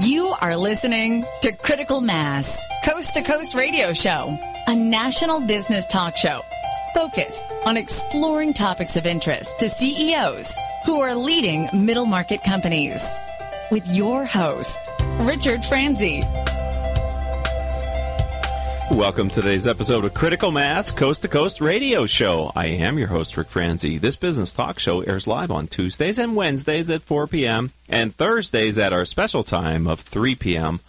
You are listening to Critical Mass, Coast to Coast Radio Show, a national business talk show focused on exploring topics of interest to CEOs who are leading middle market companies. With your host, Richard Franzi. Welcome to today's episode of Critical Mass Coast to Coast Radio Show. I am your host, Rick Franzi. This business talk show airs live on Tuesdays and Wednesdays at 4 p.m. and Thursdays at our special time of 3 p.m.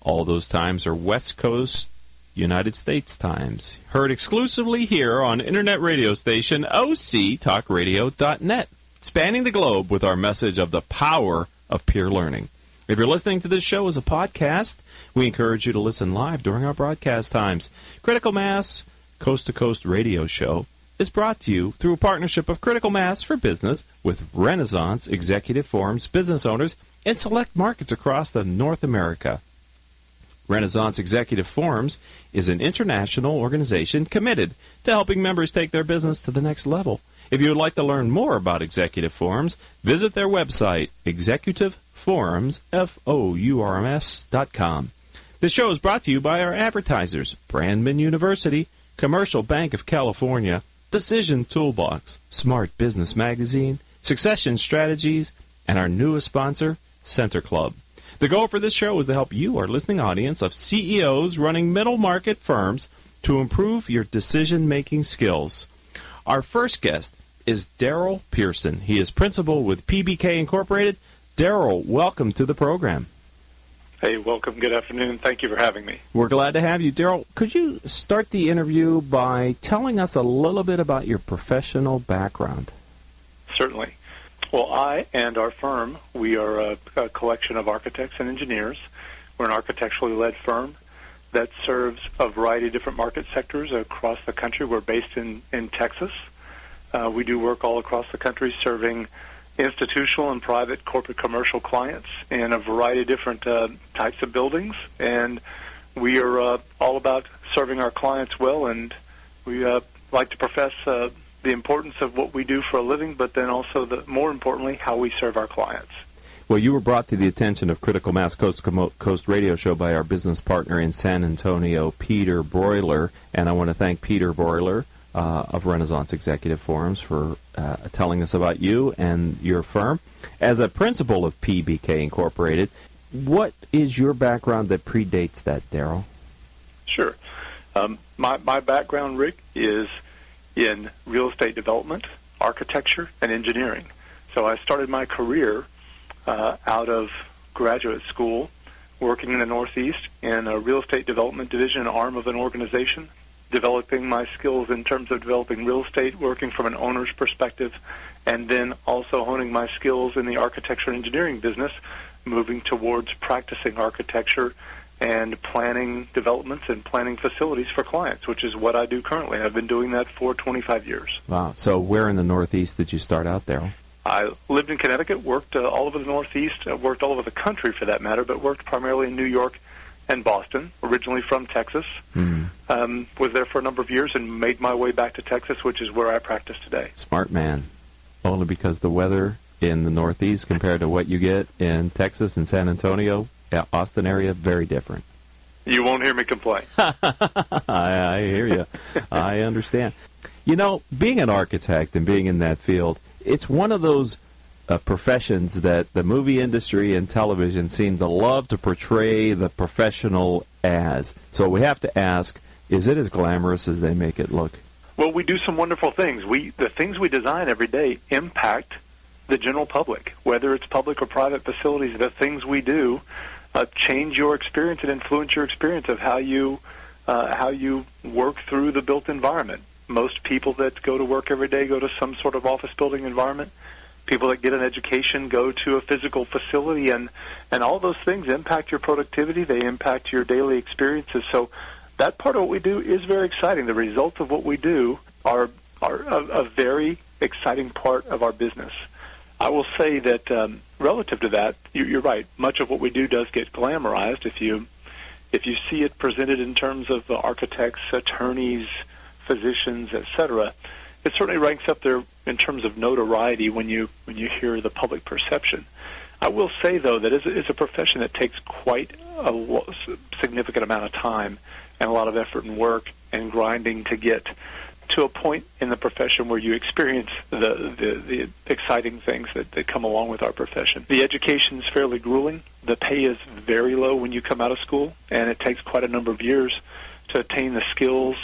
All those times are West Coast United States times. Heard exclusively here on internet radio station octalkradio.net, spanning the globe with our message of the power of peer learning. If you're listening to this show as a podcast, we encourage you to listen live during our broadcast times. Critical Mass Coast to Coast Radio Show is brought to you through a partnership of Critical Mass for Business with Renaissance Executive Forums business owners in select markets across the North America. Renaissance Executive Forums is an international organization committed to helping members take their business to the next level. If you would like to learn more about Executive Forums, visit their website, executiveforums, F-O-U-R-M-S dot com. This show is brought to you by our advertisers, Brandman University, Commercial Bank of California, Decision Toolbox, Smart Business Magazine, Succession Strategies, and our newest sponsor, Center Club. The goal for this show is to help you, our listening audience of CEOs running middle market firms, to improve your decision making skills. Our first guest is Daryl Pearson. He is principal with PBK Incorporated. Daryl, welcome to the program. Hey, welcome. Good afternoon. Thank you for having me. We're glad to have you. Daryl, could you start the interview by telling us a little bit about your professional background? Certainly. Well, I and our firm, we are a, a collection of architects and engineers. We're an architecturally led firm that serves a variety of different market sectors across the country. We're based in, in Texas. Uh, we do work all across the country serving institutional and private corporate commercial clients in a variety of different uh, types of buildings. And we are uh, all about serving our clients well, and we uh, like to profess uh, the importance of what we do for a living, but then also, the, more importantly, how we serve our clients. Well, you were brought to the attention of Critical Mass Coast Coast Radio Show by our business partner in San Antonio, Peter Broiler, and I want to thank Peter Broiler uh, of Renaissance Executive Forums for uh, telling us about you and your firm. As a principal of PBK Incorporated, what is your background that predates that, Daryl? Sure. Um, my, my background, Rick, is in real estate development, architecture, and engineering. So I started my career uh, out of graduate school working in the Northeast in a real estate development division arm of an organization developing my skills in terms of developing real estate, working from an owner's perspective, and then also honing my skills in the architecture and engineering business, moving towards practicing architecture and planning developments and planning facilities for clients, which is what I do currently. I've been doing that for 25 years. Wow. So where in the Northeast did you start out there? I lived in Connecticut, worked uh, all over the Northeast, uh, worked all over the country for that matter, but worked primarily in New York and Boston, originally from Texas. Mm. Um, was there for a number of years and made my way back to Texas, which is where I practice today. Smart man. Only because the weather in the Northeast compared to what you get in Texas and San Antonio, Austin area, very different. You won't hear me complain. I, I hear you. I understand. You know, being an architect and being in that field, it's one of those uh, professions that the movie industry and television seem to love to portray the professional as. So we have to ask, is it as glamorous as they make it look? Well, we do some wonderful things. We the things we design every day impact the general public, whether it's public or private facilities. The things we do uh, change your experience and influence your experience of how you uh, how you work through the built environment. Most people that go to work every day go to some sort of office building environment people that get an education go to a physical facility and and all those things impact your productivity they impact your daily experiences. So that part of what we do is very exciting. The results of what we do are are a, a very exciting part of our business. I will say that um, relative to that you, you're right. Much of what we do does get glamorized. If you if you see it presented in terms of architects attorneys physicians etc it certainly ranks up there in terms of notoriety when you when you hear the public perception. I will say, though, that it's, a profession that takes quite a significant amount of time and a lot of effort and work and grinding to get to a point in the profession where you experience the, the, the exciting things that, that come along with our profession. The education is fairly grueling. The pay is very low when you come out of school, and it takes quite a number of years to attain the skills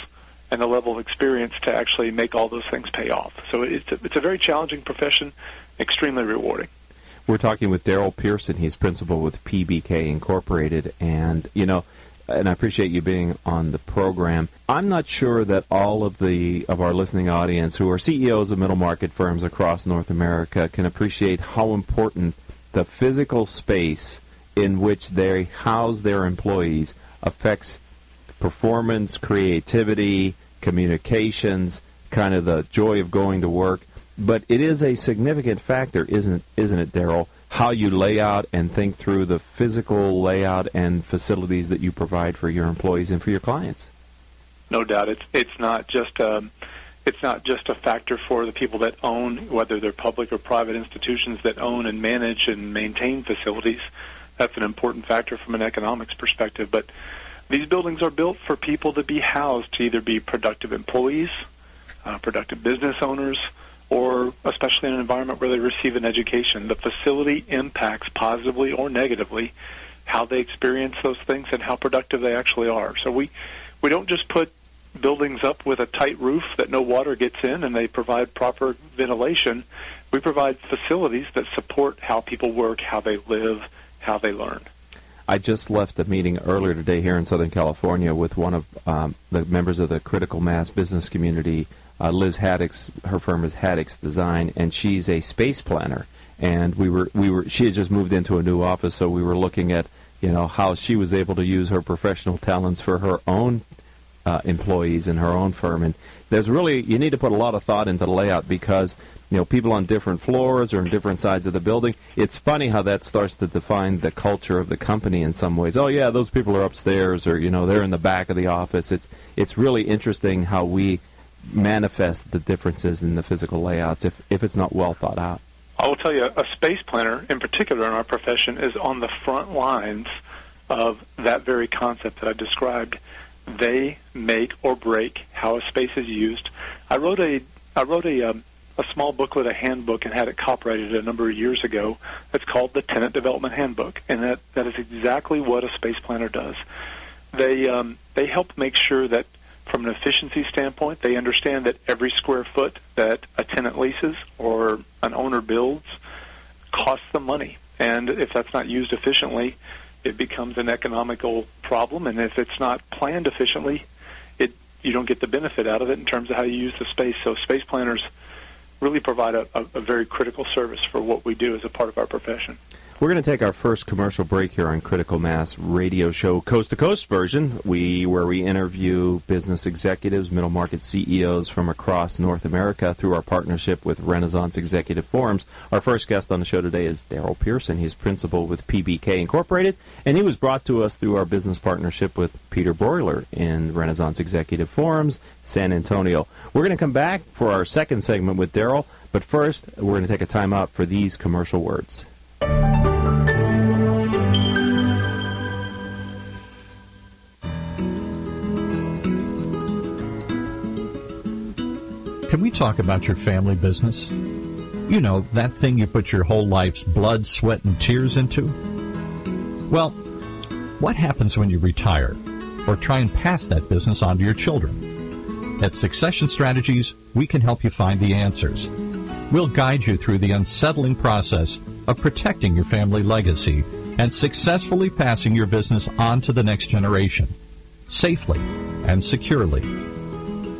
and the level of experience to actually make all those things pay off. So it's a, it's a very challenging profession, extremely rewarding. We're talking with Daryl Pearson. He's principal with PBK Incorporated, and you know, and I appreciate you being on the program. I'm not sure that all of the of our listening audience who are CEOs of middle market firms across North America can appreciate how important the physical space in which they house their employees affects performance, creativity, communications, kind of the joy of going to work. But it is a significant factor, isn't isn't it, Daryl? How you lay out and think through the physical layout and facilities that you provide for your employees and for your clients. No doubt, it's it's not just um, it's not just a factor for the people that own, whether they're public or private institutions that own and manage and maintain facilities. That's an important factor from an economics perspective. But these buildings are built for people to be housed, to either be productive employees, uh, productive business owners, or especially in an environment where they receive an education. The facility impacts positively or negatively how they experience those things and how productive they actually are. So we we don't just put buildings up with a tight roof that no water gets in and they provide proper ventilation. We provide facilities that support how people work, how they live, how they learn. I just left a meeting earlier today here in Southern California with one of um, the members of the critical mass business community uh, Liz Haddix, her firm is Haddix Design, and she's a space planner. And we were we were she had just moved into a new office, so we were looking at you know how she was able to use her professional talents for her own uh, employees in her own firm. And there's really you need to put a lot of thought into the layout because you know people on different floors or in different sides of the building. It's funny how that starts to define the culture of the company in some ways. Oh yeah, those people are upstairs, or you know they're in the back of the office. It's it's really interesting how we manifest the differences in the physical layouts if, if it's not well thought out? I will tell you, a space planner in particular in our profession is on the front lines of that very concept that I described. They make or break how a space is used. I wrote a I wrote a um, a small booklet, a handbook, and had it copyrighted a number of years ago. It's called the Tenant Development Handbook, and that that is exactly what a space planner does. They um, they help make sure that from an efficiency standpoint, they understand that every square foot that a tenant leases or an owner builds costs them money. And if that's not used efficiently, it becomes an economical problem. And if it's not planned efficiently, it you don't get the benefit out of it in terms of how you use the space. So space planners really provide a, a, a very critical service for what we do as a part of our profession. We're going to take our first commercial break here on Critical Mass Radio Show Coast to Coast version, we where we interview business executives, middle market CEOs from across North America through our partnership with Renaissance Executive Forums. Our first guest on the show today is Daryl Pearson. He's principal with PBK Incorporated, and he was brought to us through our business partnership with Peter Broiler in Renaissance Executive Forums, San Antonio. We're going to come back for our second segment with Daryl, but first we're going to take a time out for these commercial words. Can we talk about your family business? You know, that thing you put your whole life's blood, sweat, and tears into? Well, what happens when you retire or try and pass that business on to your children? At Succession Strategies, we can help you find the answers. We'll guide you through the unsettling process of protecting your family legacy and successfully passing your business on to the next generation, safely and securely,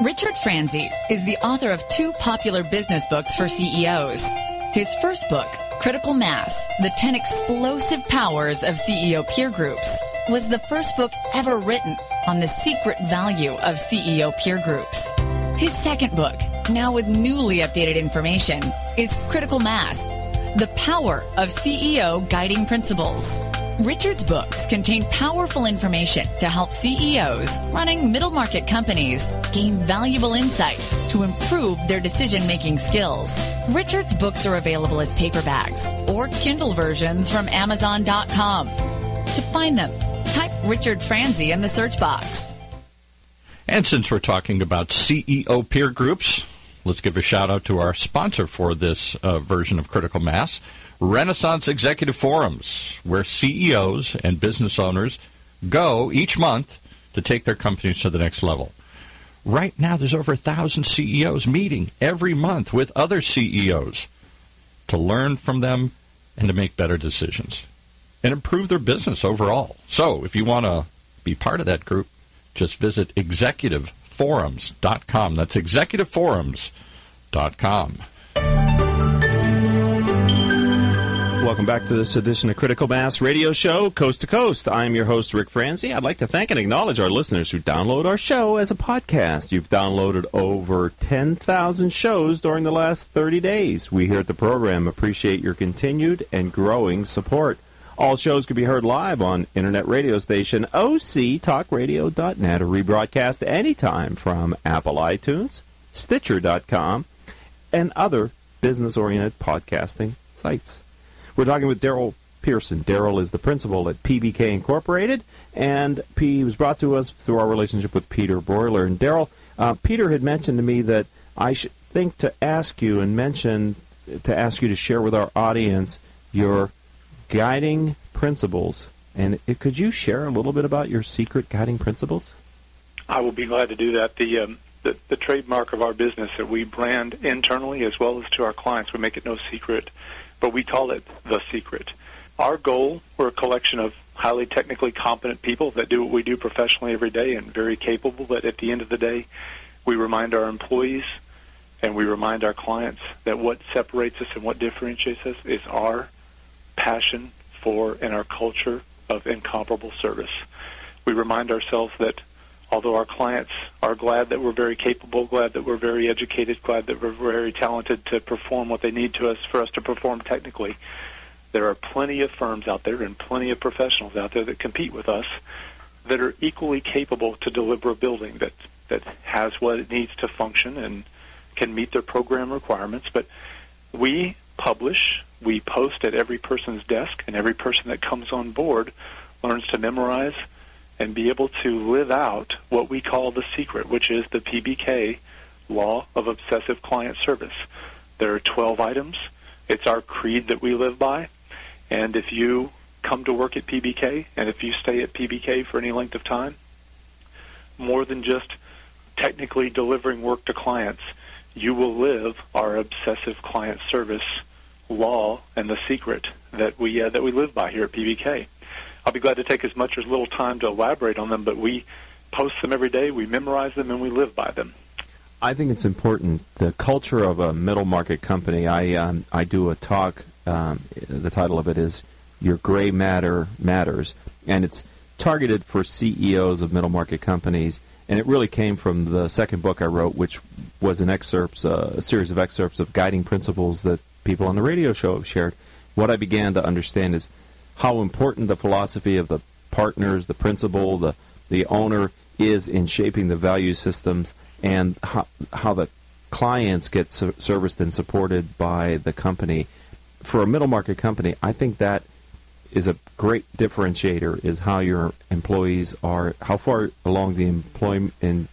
Richard Franzi is the author of two popular business books for CEOs. His first book, Critical Mass The 10 Explosive Powers of CEO Peer Groups was the first book ever written on the secret value of CEO peer groups. His second book, now with newly updated information, is Critical Mass The Power of CEO Guiding Principles. Richard's books contain powerful information to help CEOs running middle market companies gain valuable insight to improve their decision making skills. Richard's books are available as paperbacks or Kindle versions from Amazon.com. To find them, type Richard Franzi in the search box. And since we're talking about CEO peer groups, let's give a shout out to our sponsor for this uh, version of Critical Mass. Renaissance Executive Forums, where CEOs and business owners go each month to take their companies to the next level. Right now, there's over a thousand CEOs meeting every month with other CEOs to learn from them and to make better decisions and improve their business overall. So, if you want to be part of that group, just visit executiveforums.com. That's executiveforums.com. Welcome back to this edition of Critical Mass Radio Show, Coast to Coast. I'm your host, Rick Franzi. I'd like to thank and acknowledge our listeners who download our show as a podcast. You've downloaded over 10,000 shows during the last 30 days. We here at the program appreciate your continued and growing support. All shows can be heard live on internet radio station octalkradio.net or rebroadcast anytime from Apple iTunes, Stitcher.com, and other business-oriented podcasting sites. We're talking with Daryl Pearson. Daryl is the principal at PBK Incorporated, and he was brought to us through our relationship with Peter Broiler. And Daryl, uh, Peter had mentioned to me that I should think to ask you and mention to ask you to share with our audience your guiding principles. And it, could you share a little bit about your secret guiding principles? I will be glad to do that. The, um, the the trademark of our business that we brand internally as well as to our clients, we make it no secret but we call it the secret. Our goal, we're a collection of highly technically competent people that do what we do professionally every day and very capable, but at the end of the day, we remind our employees and we remind our clients that what separates us and what differentiates us is our passion for and our culture of incomparable service. We remind ourselves that although our clients are glad that we're very capable, glad that we're very educated, glad that we're very talented to perform what they need to us for us to perform technically, there are plenty of firms out there and plenty of professionals out there that compete with us that are equally capable to deliver a building that that has what it needs to function and can meet their program requirements. But we publish, we post at every person's desk, and every person that comes on board learns to memorize and be able to live out what we call the secret, which is the PBK law of obsessive client service. There are 12 items. It's our creed that we live by. And if you come to work at PBK and if you stay at PBK for any length of time, more than just technically delivering work to clients, you will live our obsessive client service law and the secret that we uh, that we live by here at PBK. I'll be glad to take as much or as little time to elaborate on them, but we post them every day, we memorize them, and we live by them. I think it's important. The culture of a middle market company. I um, I do a talk. Um, the title of it is "Your Gray Matter Matters," and it's targeted for CEOs of middle market companies. And it really came from the second book I wrote, which was an excerpts, uh, a series of excerpts of guiding principles that people on the radio show have shared. What I began to understand is how important the philosophy of the partners, the principal, the the owner is in shaping the value systems, and how, how the clients get serviced and supported by the company. For a middle market company, I think that is a great differentiator. Is how your employees are, how far along the employment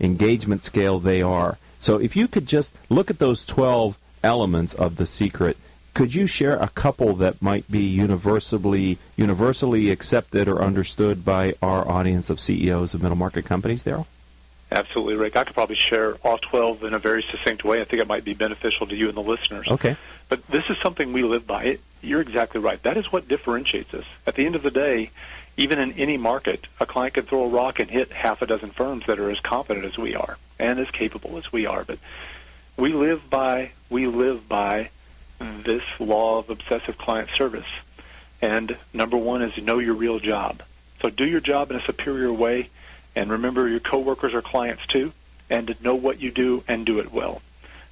engagement scale they are. So if you could just look at those twelve elements of the secret could you share a couple that might be universally universally accepted or understood by our audience of CEOs of middle market companies, Daryl? Absolutely, Rick. I could probably share all 12 in a very succinct way. I think it might be beneficial to you and the listeners. Okay. But this is something we live by. It, you're exactly right. That is what differentiates us. At the end of the day, even in any market, a client can throw a rock and hit half a dozen firms that are as competent as we are and as capable as we are. But we live by we live by this law of obsessive client service. And number one is know your real job. So do your job in a superior way, and remember your coworkers are clients too, and know what you do and do it well.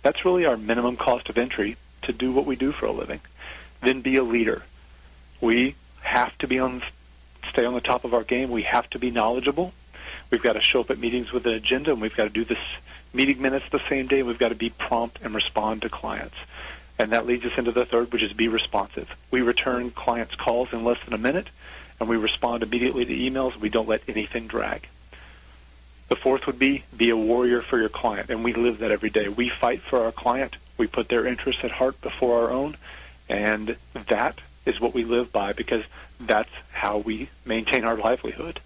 That's really our minimum cost of entry to do what we do for a living. Then be a leader. We have to be on, stay on the top of our game. We have to be knowledgeable. We've got to show up at meetings with an agenda, and we've got to do this meeting minutes the same day. We've got to be prompt and respond to clients. And that leads us into the third, which is be responsive. We return clients' calls in less than a minute, and we respond immediately to emails. We don't let anything drag. The fourth would be be a warrior for your client, and we live that every day. We fight for our client. We put their interests at heart before our own, and that is what we live by because that's how we maintain our livelihood.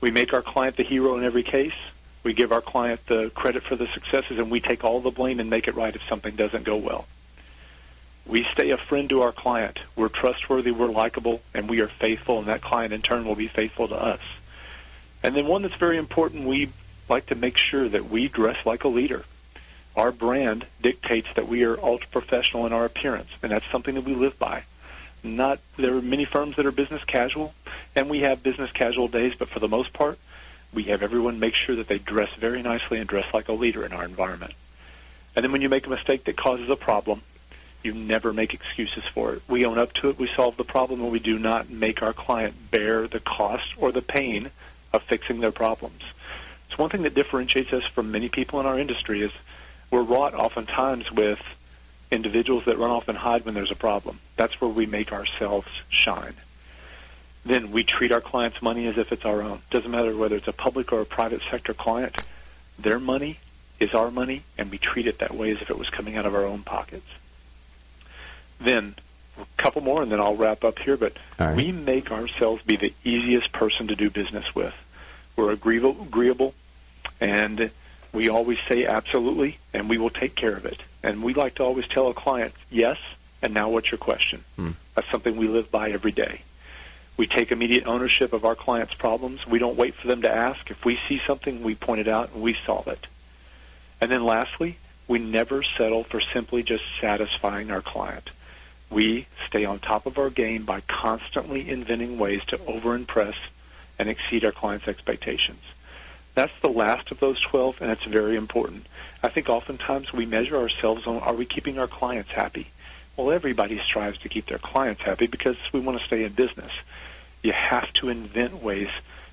We make our client the hero in every case. We give our client the credit for the successes, and we take all the blame and make it right if something doesn't go well. We stay a friend to our client. We're trustworthy, we're likable, and we are faithful, and that client in turn will be faithful to us. And then one that's very important, we like to make sure that we dress like a leader. Our brand dictates that we are ultra professional in our appearance, and that's something that we live by. Not there are many firms that are business casual, and we have business casual days, but for the most part, we have everyone make sure that they dress very nicely and dress like a leader in our environment. And then when you make a mistake that causes a problem, you never make excuses for it. We own up to it, we solve the problem, and we do not make our client bear the cost or the pain of fixing their problems. It's one thing that differentiates us from many people in our industry is we're wrought oftentimes with individuals that run off and hide when there's a problem. That's where we make ourselves shine. Then we treat our clients' money as if it's our own. Doesn't matter whether it's a public or a private sector client. Their money is our money, and we treat it that way as if it was coming out of our own pockets. Then a couple more, and then I'll wrap up here. But right. we make ourselves be the easiest person to do business with. We're agreeable, agreeable, and we always say absolutely, and we will take care of it. And we like to always tell a client, yes, and now what's your question? Hmm. That's something we live by every day. We take immediate ownership of our clients' problems. We don't wait for them to ask. If we see something, we point it out and we solve it. And then lastly, we never settle for simply just satisfying our client. We stay on top of our game by constantly inventing ways to over-impress and exceed our clients' expectations. That's the last of those 12, and it's very important. I think oftentimes we measure ourselves on are we keeping our clients happy? Well, everybody strives to keep their clients happy because we want to stay in business. You have to invent ways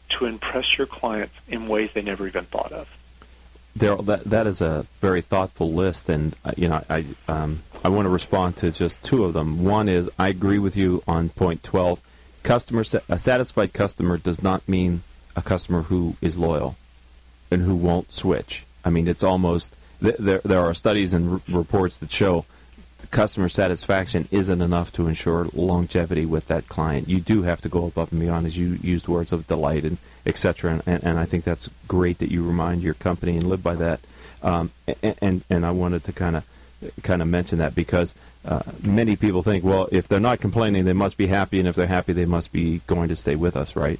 to impress your clients in ways they never even thought of. Daryl, that that is a very thoughtful list, and uh, you know, I um, I want to respond to just two of them. One is I agree with you on point twelve. Customer a satisfied customer does not mean a customer who is loyal and who won't switch. I mean, it's almost there. There are studies and r- reports that show customer satisfaction isn't enough to ensure longevity with that client. You do have to go above and beyond, as you used words of delight and etc. And, and I think that's great that you remind your company and live by that. Um, and, and, I wanted to kind of kind of mention that because uh, many people think, well, if they're not complaining, they must be happy, and if they're happy, they must be going to stay with us, right?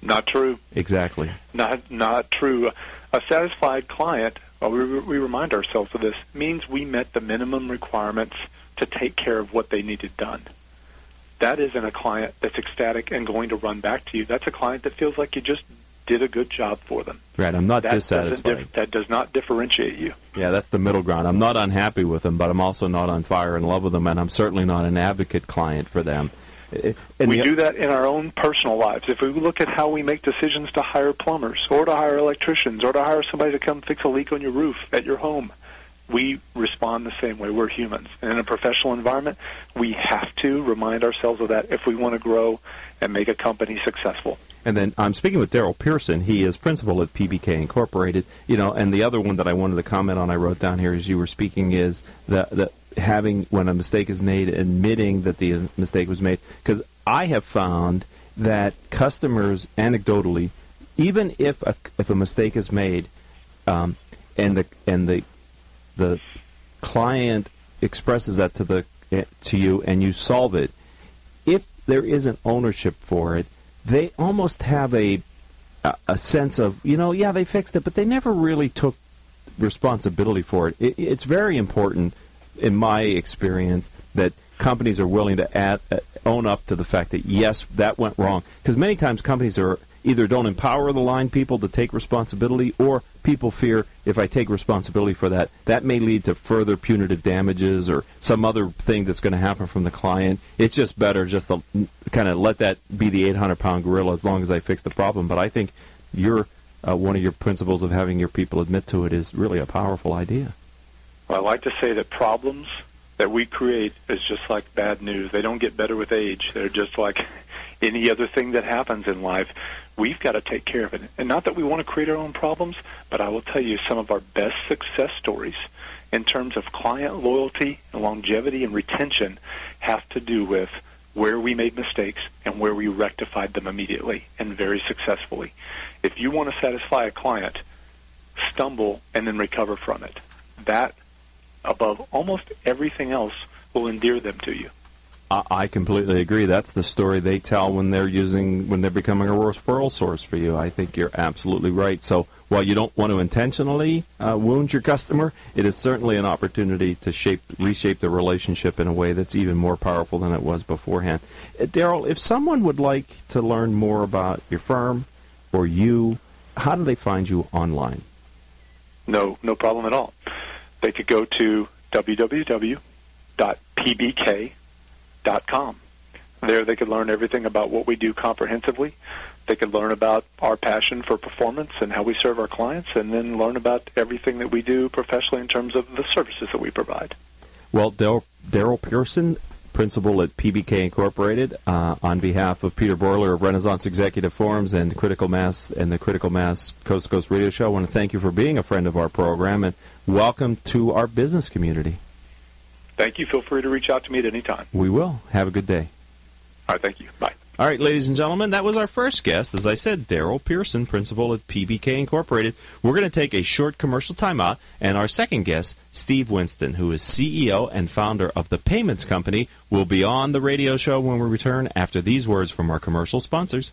Not true. Exactly. Not not true. A satisfied client well, we, we remind ourselves of this, means we met the minimum requirements to take care of what they needed done. That isn't a client that's ecstatic and going to run back to you. That's a client that feels like you just did a good job for them. Right, I'm not that dissatisfied. Dif- that does not differentiate you. Yeah, that's the middle ground. I'm not unhappy with them, but I'm also not on fire in love with them, and I'm certainly not an advocate client for them. Uh, and we the, do that in our own personal lives. If we look at how we make decisions to hire plumbers or to hire electricians or to hire somebody to come fix a leak on your roof at your home, we respond the same way. We're humans. And in a professional environment, we have to remind ourselves of that if we want to grow and make a company successful. And then I'm speaking with Daryl Pearson. He is principal at PBK Incorporated. You know, and the other one that I wanted to comment on, I wrote down here as you were speaking, is the the having when a mistake is made, admitting that the mistake was made. Because I have found that customers, anecdotally, even if a, if a mistake is made, um, and the and the the client expresses that to the to you, and you solve it, if there isn't ownership for it, they almost have a a sense of you know yeah they fixed it, but they never really took responsibility for it. it it's very important in my experience, that companies are willing to add, uh, own up to the fact that yes, that went wrong. Because many times companies are either don't empower the line people to take responsibility, or people fear if I take responsibility for that, that may lead to further punitive damages or some other thing that's going to happen from the client. It's just better just to kind of let that be the 800 pound gorilla as long as I fix the problem. But I think your uh, one of your principles of having your people admit to it is really a powerful idea. Well, I like to say that problems that we create is just like bad news. They don't get better with age. They're just like any other thing that happens in life. We've got to take care of it. And not that we want to create our own problems, but I will tell you some of our best success stories in terms of client loyalty and longevity and retention have to do with where we made mistakes and where we rectified them immediately and very successfully. If you want to satisfy a client, stumble and then recover from it. That, above almost everything else, will endear them to you. I completely agree. That's the story they tell when they're using when they're becoming a referral source for you. I think you're absolutely right. So while you don't want to intentionally uh, wound your customer, it is certainly an opportunity to shape reshape the relationship in a way that's even more powerful than it was beforehand. Uh, Daryl, if someone would like to learn more about your firm or you, how do they find you online? No, no problem at all. They could go to www.pbk.com. There they could learn everything about what we do comprehensively. They could learn about our passion for performance and how we serve our clients, and then learn about everything that we do professionally in terms of the services that we provide. Well, Daryl Pearson, principal at PBK Incorporated, uh, on behalf of Peter Broiler of Renaissance Executive Forums and Critical Mass and the Critical Mass Coast to Coast Radio Show, I want to thank you for being a friend of our program and welcome to our business community. Thank you. Feel free to reach out to me at any time. We will. Have a good day. All right. Thank you. Bye. All right, ladies and gentlemen, that was our first guest. As I said, Daryl Pearson, principal at PBK Incorporated. We're going to take a short commercial timeout, and our second guest, Steve Winston, who is CEO and founder of the Payments Company, will be on the radio show when we return after these words from our commercial sponsors.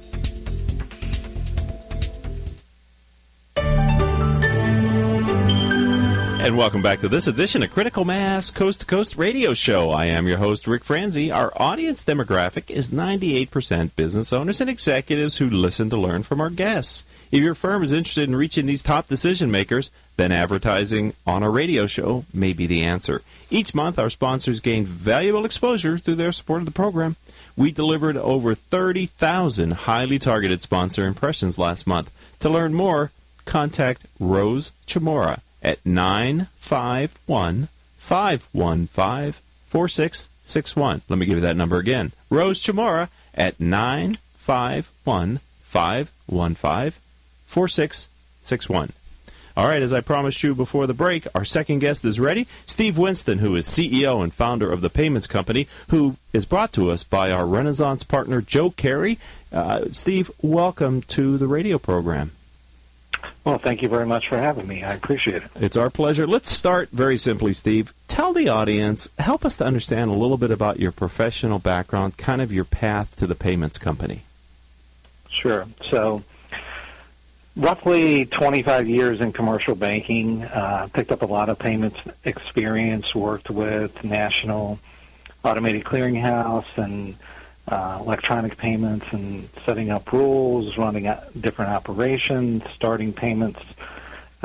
And welcome back to this edition of Critical Mass Coast to Coast Radio Show. I am your host, Rick Franzi. Our audience demographic is 98% business owners and executives who listen to learn from our guests. If your firm is interested in reaching these top decision makers, then advertising on a radio show may be the answer. Each month, our sponsors gain valuable exposure through their support of the program. We delivered over 30,000 highly targeted sponsor impressions last month. To learn more, contact Rose Chamora at 951 515 4661. Let me give you that number again. Rose Chamora at 951 515 4661. All right, as I promised you before the break, our second guest is ready. Steve Winston, who is CEO and founder of the Payments Company, who is brought to us by our Renaissance partner, Joe Carey. Uh, Steve, welcome to the radio program. Well, thank you very much for having me. I appreciate it. It's our pleasure. Let's start very simply, Steve. Tell the audience, help us to understand a little bit about your professional background, kind of your path to the payments company. Sure. So, roughly 25 years in commercial banking. Uh, picked up a lot of payments experience. Worked with National Automated Clearinghouse and uh, electronic payments and setting up rules, running different operations, starting payments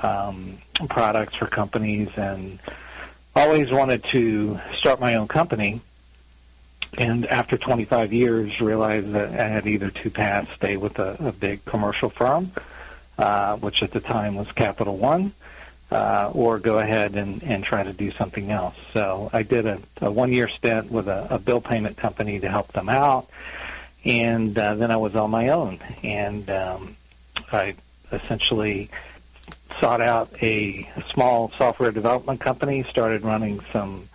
um, products for companies, and always wanted to start my own company. And after 25 years, realized that I had either two paths: stay with a, a big commercial firm uh, which at the time was Capital One, or go ahead and, and try to do something else. So I did a, a one-year stint with a, a bill payment company to help them out, and uh, then I was on my own, and um, I essentially sought out a small software development company, started running some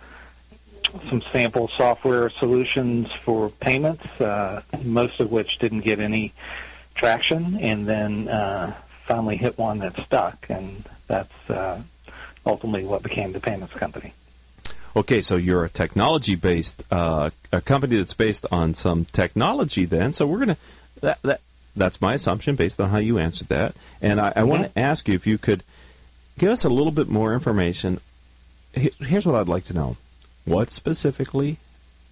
some sample software solutions for payments, uh, most of which didn't get any traction, and then uh, finally hit one that stuck, and that's uh, ultimately what became the payments company. Okay, so you're a technology-based uh, a company that's based on some technology. Then, so we're gonna that, that that's my assumption based on how you answered that, and I, I mm-hmm. want to ask you if you could give us a little bit more information. Here's what I'd like to know: What specifically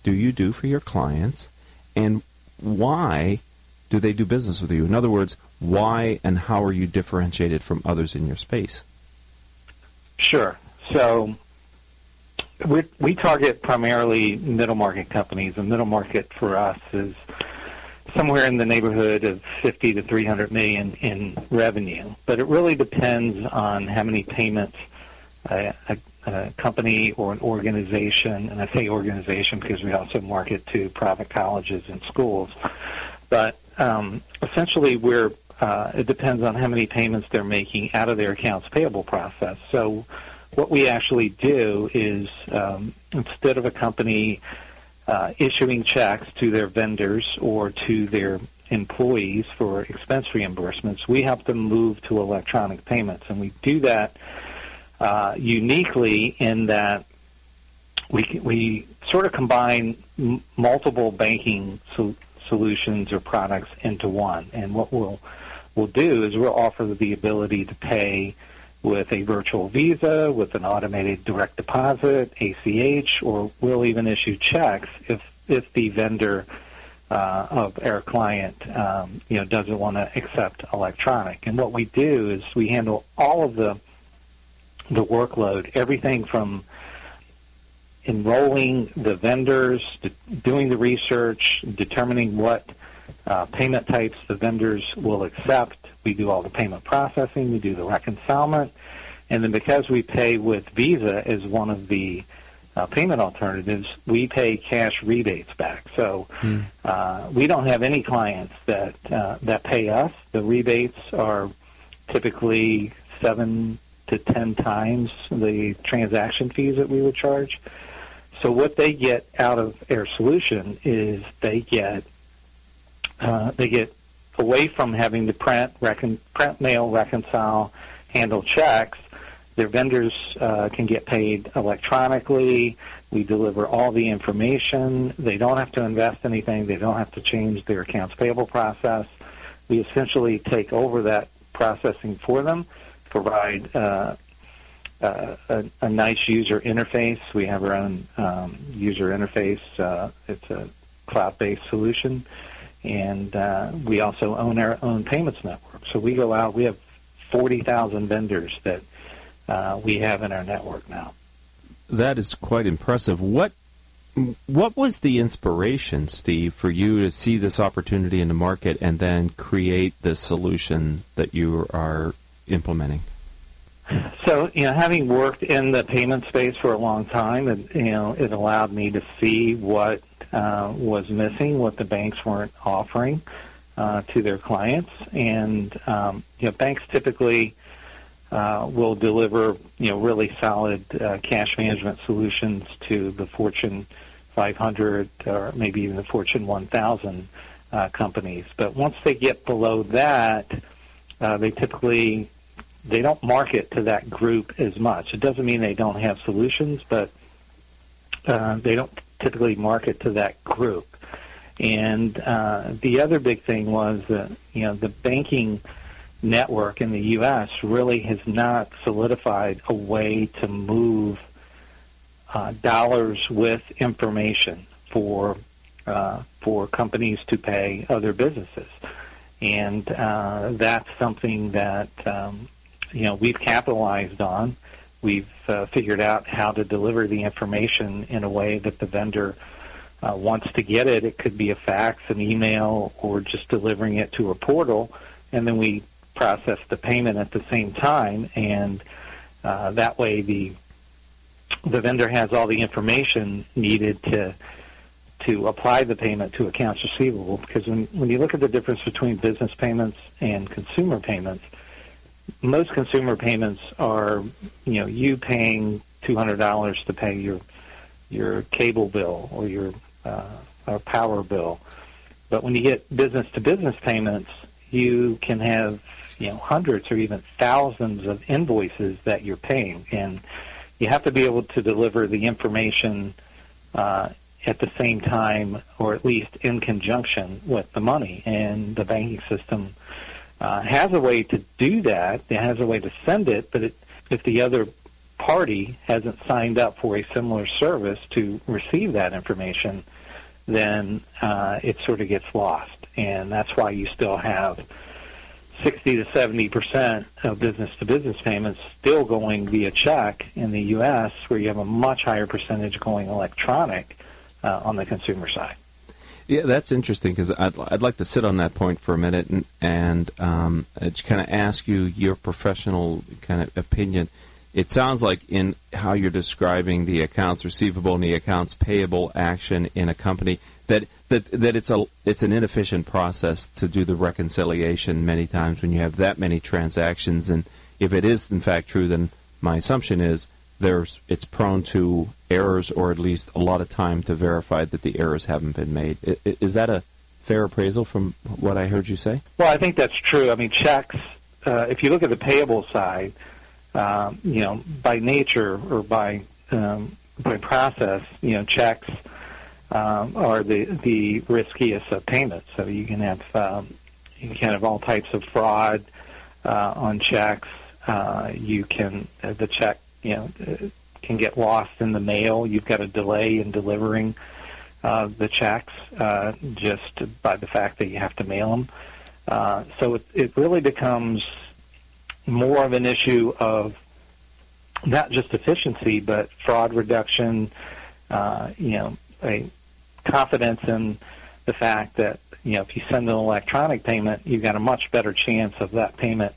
do you do for your clients, and why do they do business with you? In other words, why and how are you differentiated from others in your space? Sure. So we, we target primarily middle market companies, and middle market for us is somewhere in the neighborhood of 50 to 300 million in revenue. But it really depends on how many payments a, a, a company or an organization, and I say organization because we also market to private colleges and schools, but um, essentially we're uh, it depends on how many payments they're making out of their accounts payable process. So what we actually do is um, instead of a company uh, issuing checks to their vendors or to their employees for expense reimbursements, we help them move to electronic payments. And we do that uh, uniquely in that we, we sort of combine m- multiple banking so- solutions or products into one. And what we'll will do is we'll offer the ability to pay with a virtual visa, with an automated direct deposit, ACH, or we'll even issue checks if if the vendor uh, of our client um, you know doesn't want to accept electronic. And what we do is we handle all of the the workload, everything from enrolling the vendors, doing the research, determining what uh, payment types the vendors will accept. We do all the payment processing. We do the reconcilement. And then because we pay with Visa as one of the uh, payment alternatives, we pay cash rebates back. So mm. uh, we don't have any clients that uh, that pay us. The rebates are typically seven to ten times the transaction fees that we would charge. So what they get out of Air Solution is they get uh, they get away from having to print, recon, print, mail, reconcile, handle checks. Their vendors uh, can get paid electronically. We deliver all the information. They don't have to invest anything. They don't have to change their accounts payable process. We essentially take over that processing for them, provide uh, uh, a, a, nice user interface. We have our own um, user interface. Uh, it's a cloud-based solution and uh, we also own our own payments network. So we go out. We have forty thousand vendors that uh, we have in our network now. That is quite impressive. What what was the inspiration, Steve, for you to see this opportunity in the market and then create this solution that you are implementing? So, you know, having worked in the payment space for a long time, it, you know, it allowed me to see what uh, was missing, what the banks weren't offering. uh, to their clients. And um, you know, banks typically uh, will deliver you know really solid uh, cash management solutions to the Fortune 500 or maybe even the Fortune 1000 uh, companies. But once they get below that, uh, they typically they don't market to that group as much. It doesn't mean they don't have solutions, but uh, they don't typically market to that group. And uh, the other big thing was that you know the banking network in the U.S. really has not solidified a way to move uh, dollars with information for uh, for companies to pay other businesses, and uh, that's something that um, you know we've capitalized on. We've uh, figured out how to deliver the information in a way that the vendor uh, wants to get it. It could be a fax, an email, or just delivering it to a portal, and then we process the payment at the same time, and uh, that way the the vendor has all the information needed to to apply the payment to accounts receivable. Because when when you look at the difference between business payments and consumer payments, most consumer payments are you know you paying two hundred dollars to pay your your cable bill or your uh, or power bill. But when you get business to business payments, you can have you know hundreds or even thousands of invoices that you're paying, and you have to be able to deliver the information uh, at the same time, or at least in conjunction with the money. And the banking system uh, has a way to do that. It has a way to send it, but it, if the other party hasn't signed up for a similar service to receive that information, then uh, it sort of gets lost. And that's why you still have 60 to 70 percent of business-to-business payments still going via check in the U.S., where you have a much higher percentage going electronic uh, on the consumer side. Yeah, that's interesting because I'd, I'd like to sit on that point for a minute and, and um, kind of ask you your professional kind of opinion. It sounds like in how you're describing the accounts receivable and the accounts payable action in a company that that that it's a it's an inefficient process to do the reconciliation many times when you have that many transactions and if it is in fact true then my assumption is there's it's prone to errors or at least a lot of time to verify that the errors haven't been made. Is that a fair appraisal from what I heard you say? Well, I think that's true. I mean, checks. Uh, if you look at the payable side, um, you know, by nature or by um, by process, you know, checks um, are the the riskiest of payments. So you can have um, you can have all types of fraud uh, on checks. Uh, you can the check you know uh, can get lost in the mail. You've got a delay in delivering uh, the checks uh, just by the fact that you have to mail them. Uh, so it, it really becomes more of an issue of not just efficiency, but fraud reduction. Uh, you know, a confidence in the fact that you know if you send an electronic payment, you've got a much better chance of that payment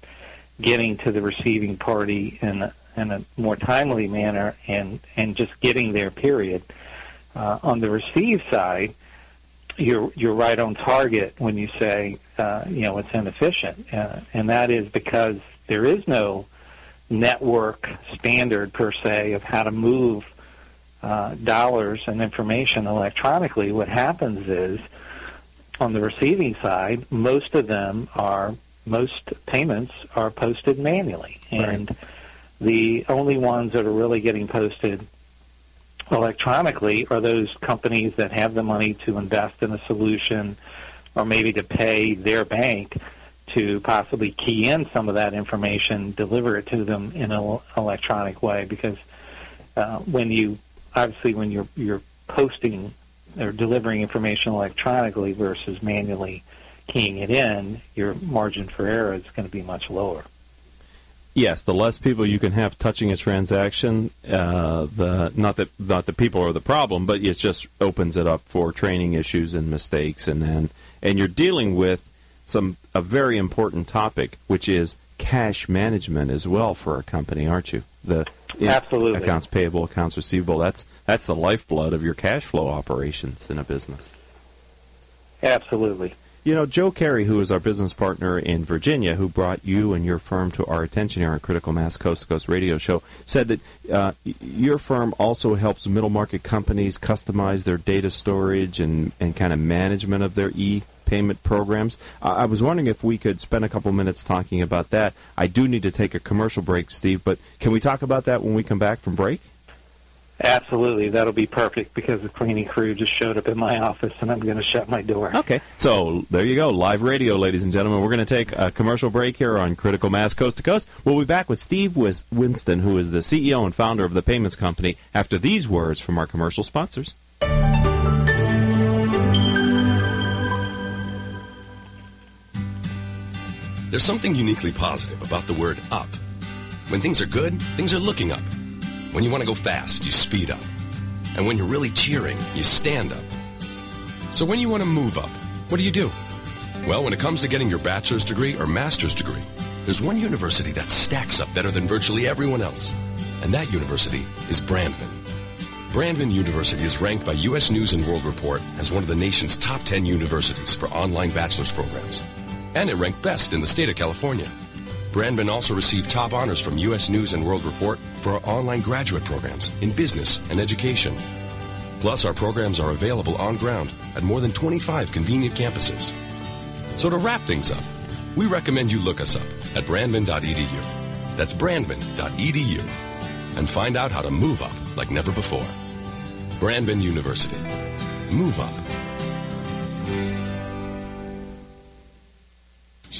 getting to the receiving party in in a more timely manner and and just getting there. Period. Uh, on the receive side, you're you're right on target when you say uh, you know it's inefficient, uh, and that is because there is no network standard per se of how to move uh, dollars and information electronically. What happens is on the receiving side, most of them are most payments are posted manually, and right. The only ones that are really getting posted electronically are those companies that have the money to invest in a solution or maybe to pay their bank to possibly key in some of that information, deliver it to them in an electronic way. Because uh, when you obviously when you're you're posting or delivering information electronically versus manually keying it in, your margin for error is going to be much lower. Yes, the less people you can have touching a transaction, uh, the not that not the people are the problem, but it just opens it up for training issues and mistakes, and then and you're dealing with some a very important topic, which is cash management as well for a company, aren't you? The Absolutely. accounts payable, accounts receivable. That's that's the lifeblood of your cash flow operations in a business. Absolutely. You know, Joe Carey, who is our business partner in Virginia, who brought you and your firm to our attention here on Critical Mass Coast to Coast Radio Show, said that uh, your firm also helps middle market companies customize their data storage and, and kind of management of their e payment programs. Uh, I was wondering if we could spend a couple minutes talking about that. I do need to take a commercial break, Steve, but can we talk about that when we come back from break? Absolutely, that'll be perfect because the cleaning crew just showed up in my office and I'm going to shut my door. Okay, so there you go, live radio, ladies and gentlemen. We're going to take a commercial break here on Critical Mass Coast to Coast. We'll be back with Steve Winston, who is the CEO and founder of the Payments Company, after these words from our commercial sponsors. There's something uniquely positive about the word up. When things are good, things are looking up. When you want to go fast, you speed up. And when you're really cheering, you stand up. So when you want to move up, what do you do? Well, when it comes to getting your bachelor's degree or master's degree, there's one university that stacks up better than virtually everyone else. And that university is Brandman. Brandman University is ranked by U.S. News and World Report as one of the nation's top 10 universities for online bachelor's programs. And it ranked best in the state of California. Brandman also received top honors from U.S. News and World Report for our online graduate programs in business and education. Plus, our programs are available on ground at more than 25 convenient campuses. So to wrap things up, we recommend you look us up at brandman.edu. That's brandman.edu. And find out how to move up like never before. Brandman University. Move up.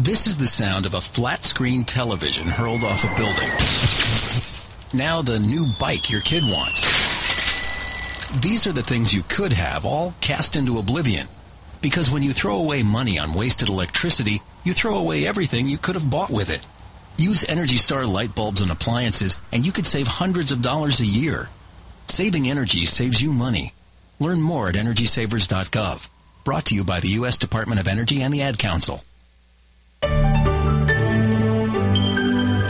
This is the sound of a flat screen television hurled off a building. Now the new bike your kid wants. These are the things you could have all cast into oblivion. Because when you throw away money on wasted electricity, you throw away everything you could have bought with it. Use Energy Star light bulbs and appliances, and you could save hundreds of dollars a year. Saving energy saves you money. Learn more at EnergySavers.gov. Brought to you by the U.S. Department of Energy and the Ad Council.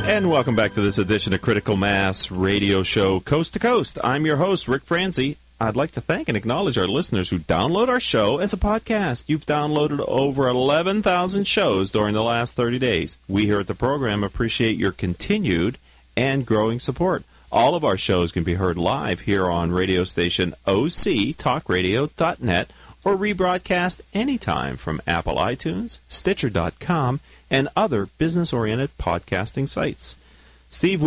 And welcome back to this edition of Critical Mass Radio Show Coast to Coast. I'm your host, Rick Franzi. I'd like to thank and acknowledge our listeners who download our show as a podcast. You've downloaded over 11,000 shows during the last 30 days. We here at the program appreciate your continued and growing support. All of our shows can be heard live here on radio station octalkradio.net or rebroadcast anytime from Apple iTunes, Stitcher.com, and other business oriented podcasting sites. Steve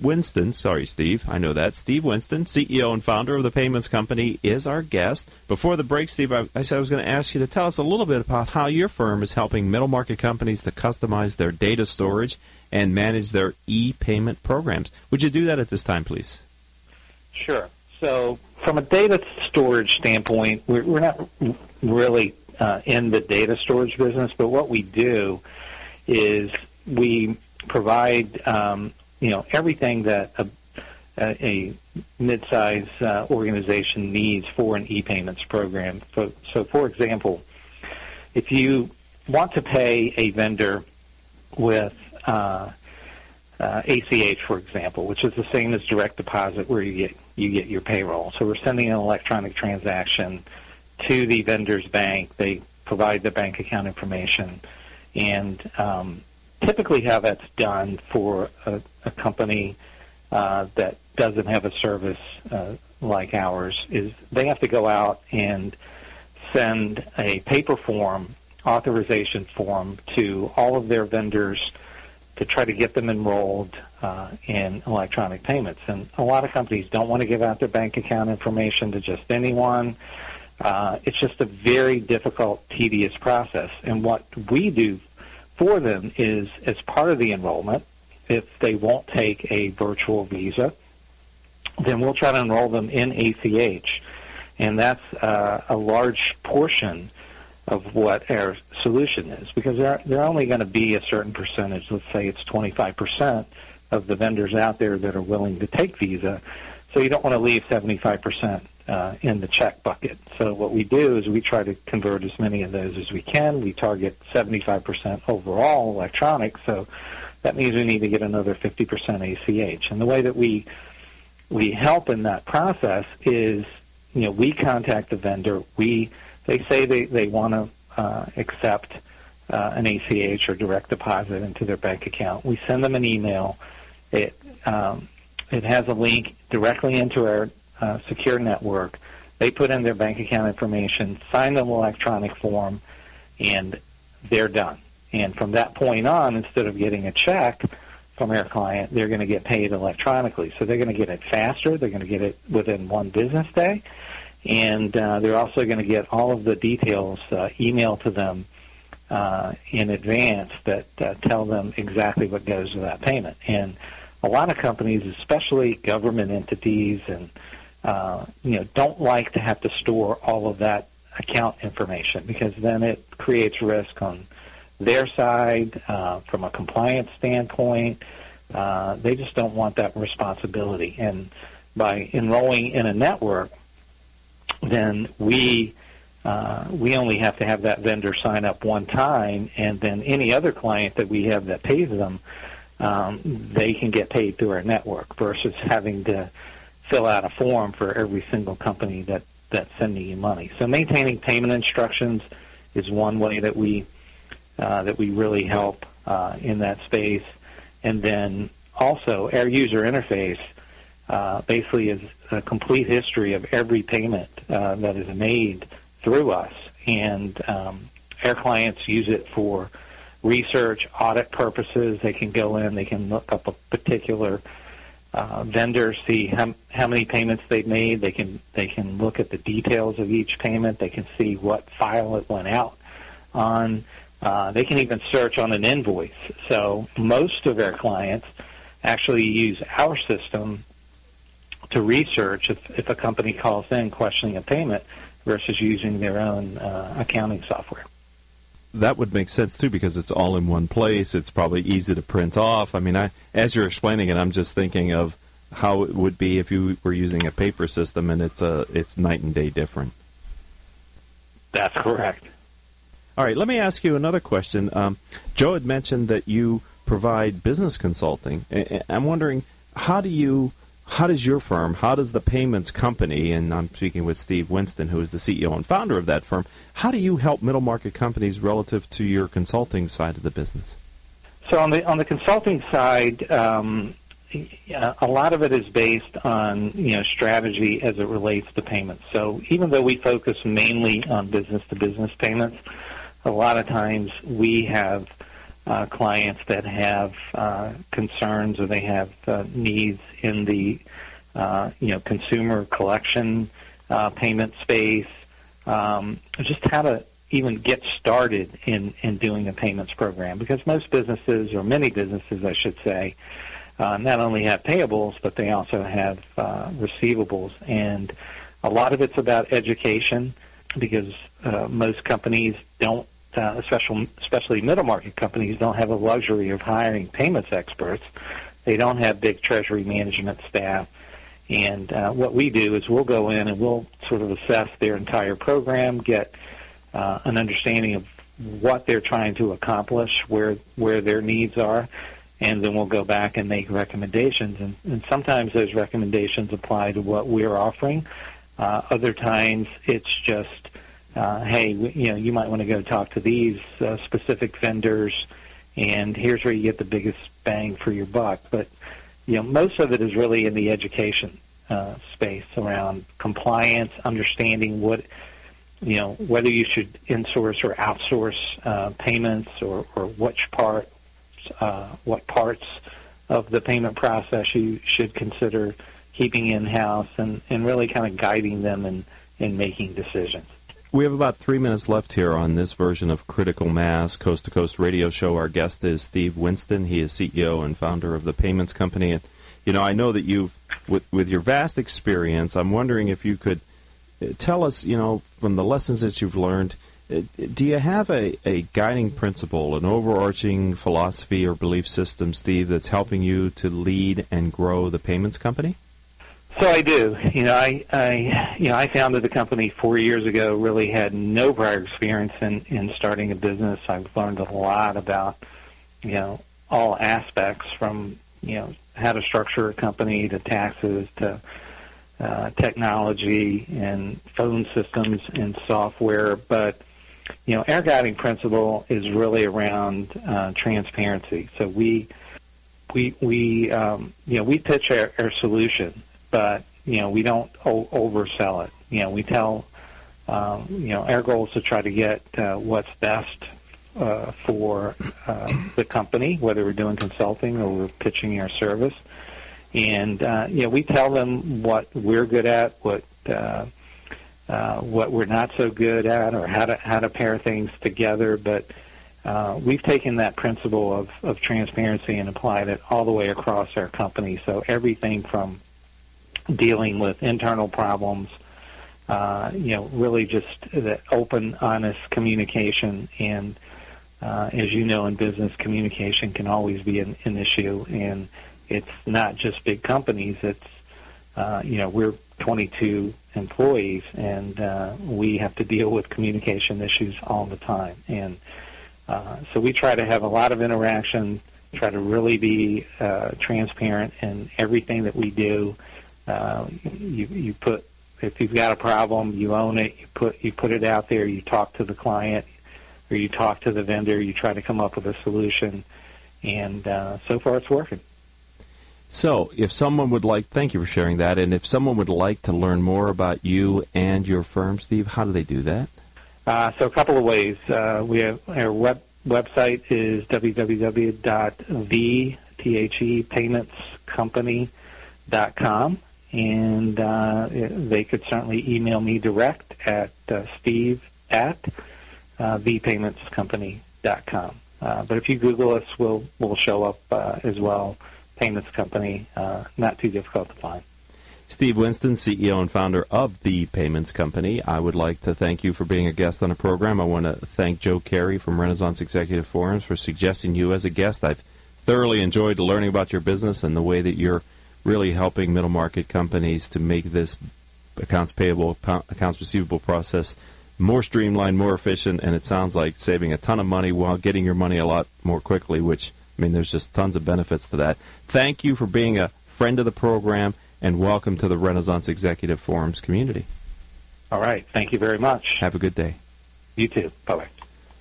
Winston, sorry, Steve, I know that. Steve Winston, CEO and founder of the Payments Company, is our guest. Before the break, Steve, I, I said I was going to ask you to tell us a little bit about how your firm is helping middle market companies to customize their data storage and manage their e payment programs. Would you do that at this time, please? Sure. So, from a data storage standpoint, we're, we're not really uh, in the data storage business, but what we do is we provide um, you know everything that a, a mid-size uh, organization needs for an e-payments program. So, so, for example, if you want to pay a vendor with uh, uh, ACH, for example, which is the same as direct deposit, where you get you get your payroll. So we're sending an electronic transaction to the vendor's bank. They provide the bank account information and um, typically how that's done for a, a company uh, that doesn't have a service uh, like ours is they have to go out and send a paper form, authorization form to all of their vendors to try to get them enrolled uh, in electronic payments. And a lot of companies don't want to give out their bank account information to just anyone. Uh, it's just a very difficult, tedious process. And what we do for them is, as part of the enrollment, if they won't take a virtual visa, then we'll try to enroll them in ACH. And that's uh, a large portion of what our solution is because they're, they're only going to be a certain percentage. Let's say it's 25% of the vendors out there that are willing to take Visa. So you don't want to leave 75% uh, in the check bucket. So what we do is we try to convert as many of those as we can. We target 75% overall electronic. So that means we need to get another 50% ACH. And the way that we we help in that process is, you know, we contact the vendor. We they say they they want to uh, accept uh, an ACH or direct deposit into their bank account. We send them an email. It um, it has a link directly into our uh, secure network. They put in their bank account information, sign the electronic form, and they're done. And from that point on, instead of getting a check from our client, they're going to get paid electronically. So they're going to get it faster. They're going to get it within one business day. And uh, they're also going to get all of the details uh, emailed to them uh, in advance that uh, tell them exactly what goes with that payment. And a lot of companies, especially government entities and uh, you know, don't like to have to store all of that account information because then it creates risk on their side uh, from a compliance standpoint. Uh, they just don't want that responsibility. And by enrolling in a network, then we uh, we only have to have that vendor sign up one time, and then any other client that we have that pays them, um, they can get paid through our network versus having to fill out a form for every single company that that's sending you money. So maintaining payment instructions is one way that we uh, that we really help uh, in that space, and then also our user interface uh, basically is a complete history of every payment uh, that is made through us, and um, our clients use it for research, audit purposes. They can go in, they can look up a particular uh, vendors see how, how many payments they've made. They can they can look at the details of each payment. They can see what file it went out on. Uh, they can even search on an invoice. So most of our clients actually use our system to research if, if a company calls in questioning a payment versus using their own uh, accounting software that would make sense too because it's all in one place. It's probably easy to print off. I mean, I as you're explaining it, I'm just thinking of how it would be if you were using a paper system and it's a it's night and day different. That's correct. All right, let me ask you another question. Um, Joe had mentioned that you provide business consulting. I'm wondering how do you how does your firm, how does the payments company, and I'm speaking with Steve Winston, who is the CEO and founder of that firm, how do you help middle market companies relative to your consulting side of the business? So on the on the consulting side, um, a lot of it is based on you know strategy as it relates to payments. So even though we focus mainly on business to business payments, a lot of times we have uh, clients that have uh, concerns or they have uh, needs in the uh, you know consumer collection uh, payment space. Um, just how to even get started in in doing a payments program because most businesses or many businesses, I should say, uh, not only have payables but they also have uh, receivables, and a lot of it's about education because uh, most companies don't uh, especially especially middle market companies don't have the luxury of hiring payments experts. They don't have big treasury management staff. And uh, what we do is we'll go in and we'll sort of assess their entire program, get uh, an understanding of what they're trying to accomplish, where where their needs are, and then we'll go back and make recommendations. And, and sometimes those recommendations apply to what we're offering. Uh, other times it's just uh, hey, you know, you might want to go talk to these uh, specific vendors, and here's where you get the biggest bang for your buck. But you know, most of it is really in the education uh, space around compliance, understanding what you know whether you should insource or outsource uh, payments, or, or which part, uh, what parts of the payment process you should consider keeping in house, and, and really kind of guiding them in in making decisions. We have about three minutes left here on this version of Critical Mass Coast to Coast Radio Show. Our guest is Steve Winston. He is CEO and founder of the Payments Company. And you know, I know that you, with with your vast experience, I'm wondering if you could uh, tell us, you know, from the lessons that you've learned, do you have a, a guiding principle, an overarching philosophy or belief system, Steve, that's helping you to lead and grow the payments company? So I do. You know, I, I, you know, I founded the company four years ago. Really had no prior experience in in starting a business. I've learned a lot about, you know, all aspects from you know how to structure a company to taxes to uh, technology and phone systems and software. But you know, our guiding principle is really around uh, transparency. So we we we um, you know we pitch our, our solution but you know we don't o- oversell it. You know we tell um, you know our goal is to try to get uh, what's best uh, for uh, the company, whether we're doing consulting or we're pitching our service, and uh, you know we tell them what we're good at, what uh, uh, what we're not so good at, or how to how to pair things together, but. Uh, we've taken that principle of, of transparency and applied it all the way across our company. So everything from dealing with internal problems, uh, you know, really just the open, honest communication. And uh, as you know, in business, communication can always be an, an issue. And it's not just big companies. It's, uh, you know, we're 22 employees, and uh, we have to deal with communication issues all the time. And uh, so we try to have a lot of interaction, try to really be uh, transparent in everything that we do uh, you you put if you've got a problem, you own it. You put you put it out there. You talk to the client, or you talk to the vendor. You try to come up with a solution, and uh, so far it's working. So, if someone would like, thank you for sharing that. And if someone would like to learn more about you and your firm, Steve, how do they do that? Uh, so, a couple of ways. Uh, we have our web website is www.the.thepaymentscompany.com and uh, they could certainly email me direct at uh, steve at uh, thepaymentscompany.com. Uh, but if you Google us, we'll we'll show up uh, as well. Payments Company, uh, not too difficult to find. Steve Winston, CEO and founder of The Payments Company. I would like to thank you for being a guest on the program. I want to thank Joe Carey from Renaissance Executive Forums for suggesting you as a guest. I've thoroughly enjoyed learning about your business and the way that you're really helping middle market companies to make this accounts payable, accounts receivable process more streamlined, more efficient, and it sounds like saving a ton of money while getting your money a lot more quickly, which, I mean, there's just tons of benefits to that. Thank you for being a friend of the program, and welcome to the Renaissance Executive Forums community. All right. Thank you very much. Have a good day. You too. Bye bye.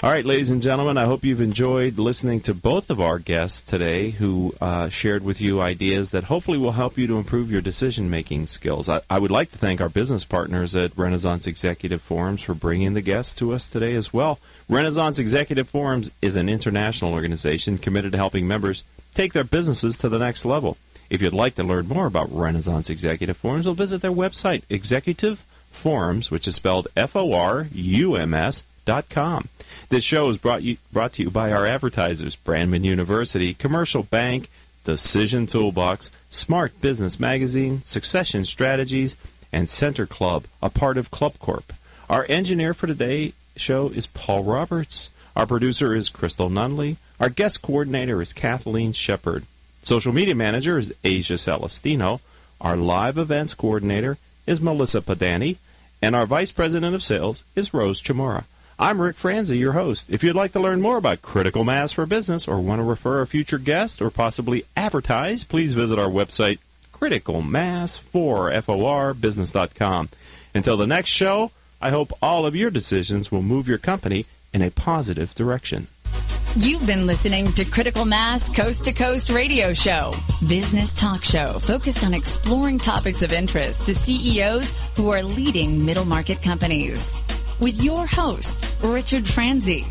All right, ladies and gentlemen, I hope you've enjoyed listening to both of our guests today who uh, shared with you ideas that hopefully will help you to improve your decision making skills. I, I, would like to thank our business partners at Renaissance Executive Forums for bringing the guests to us today as well. Renaissance Executive Forums is an international organization committed to helping members take their businesses to the next level. If you'd like to learn more about Renaissance Executive Forums, we'll visit their website, Executive Forums, which is spelled F O R U M S dot com. This show is brought, you, brought to you by our advertisers Brandman University, Commercial Bank, Decision Toolbox, Smart Business Magazine, Succession Strategies, and Center Club, a part of Club Corp. Our engineer for today's show is Paul Roberts. Our producer is Crystal Nunley. Our guest coordinator is Kathleen Shepard. Social media manager is Asia Celestino. Our live events coordinator is Melissa Padani. And our vice president of sales is Rose Chamora. I'm Rick Franzi, your host. If you'd like to learn more about critical mass for business or want to refer a future guest or possibly advertise, please visit our website, criticalmass4forbusiness.com. Until the next show, I hope all of your decisions will move your company in a positive direction. You've been listening to Critical Mass Coast to Coast Radio Show, business talk show focused on exploring topics of interest to CEOs who are leading middle market companies with your host, Richard Franzi.